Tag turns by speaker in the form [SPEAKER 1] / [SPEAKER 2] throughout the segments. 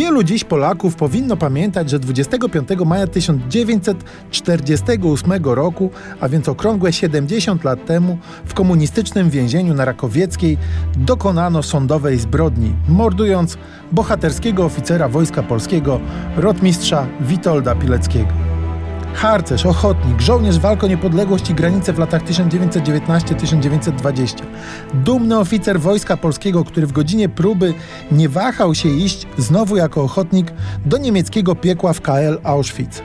[SPEAKER 1] Wielu dziś Polaków powinno pamiętać, że 25 maja 1948 roku, a więc okrągłe 70 lat temu, w komunistycznym więzieniu na Rakowieckiej dokonano sądowej zbrodni, mordując bohaterskiego oficera Wojska Polskiego, rotmistrza Witolda Pileckiego. Harcerz, ochotnik, żołnierz walk o niepodległość i granice w latach 1919-1920. Dumny oficer Wojska Polskiego, który w godzinie próby nie wahał się iść znowu jako ochotnik do niemieckiego piekła w KL Auschwitz.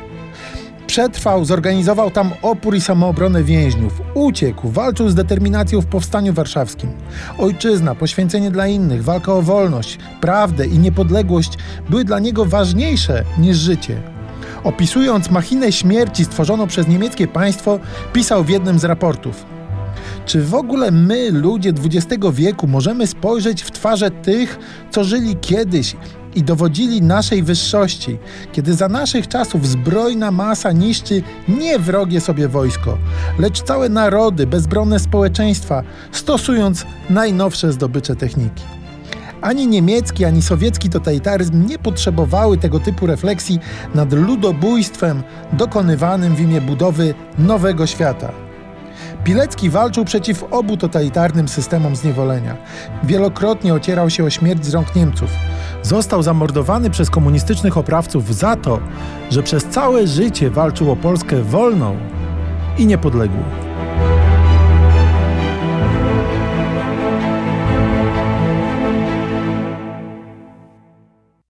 [SPEAKER 1] Przetrwał, zorganizował tam opór i samoobronę więźniów. Uciekł, walczył z determinacją w powstaniu warszawskim. Ojczyzna, poświęcenie dla innych, walka o wolność, prawdę i niepodległość były dla niego ważniejsze niż życie. Opisując machinę śmierci stworzoną przez niemieckie państwo, pisał w jednym z raportów: Czy w ogóle my, ludzie XX wieku, możemy spojrzeć w twarze tych, co żyli kiedyś i dowodzili naszej wyższości, kiedy za naszych czasów zbrojna masa niszczy nie wrogie sobie wojsko, lecz całe narody, bezbronne społeczeństwa, stosując najnowsze zdobycze techniki? Ani niemiecki, ani sowiecki totalitaryzm nie potrzebowały tego typu refleksji nad ludobójstwem dokonywanym w imię budowy nowego świata. Pilecki walczył przeciw obu totalitarnym systemom zniewolenia. Wielokrotnie ocierał się o śmierć z rąk Niemców. Został zamordowany przez komunistycznych oprawców za to, że przez całe życie walczył o Polskę wolną i niepodległą.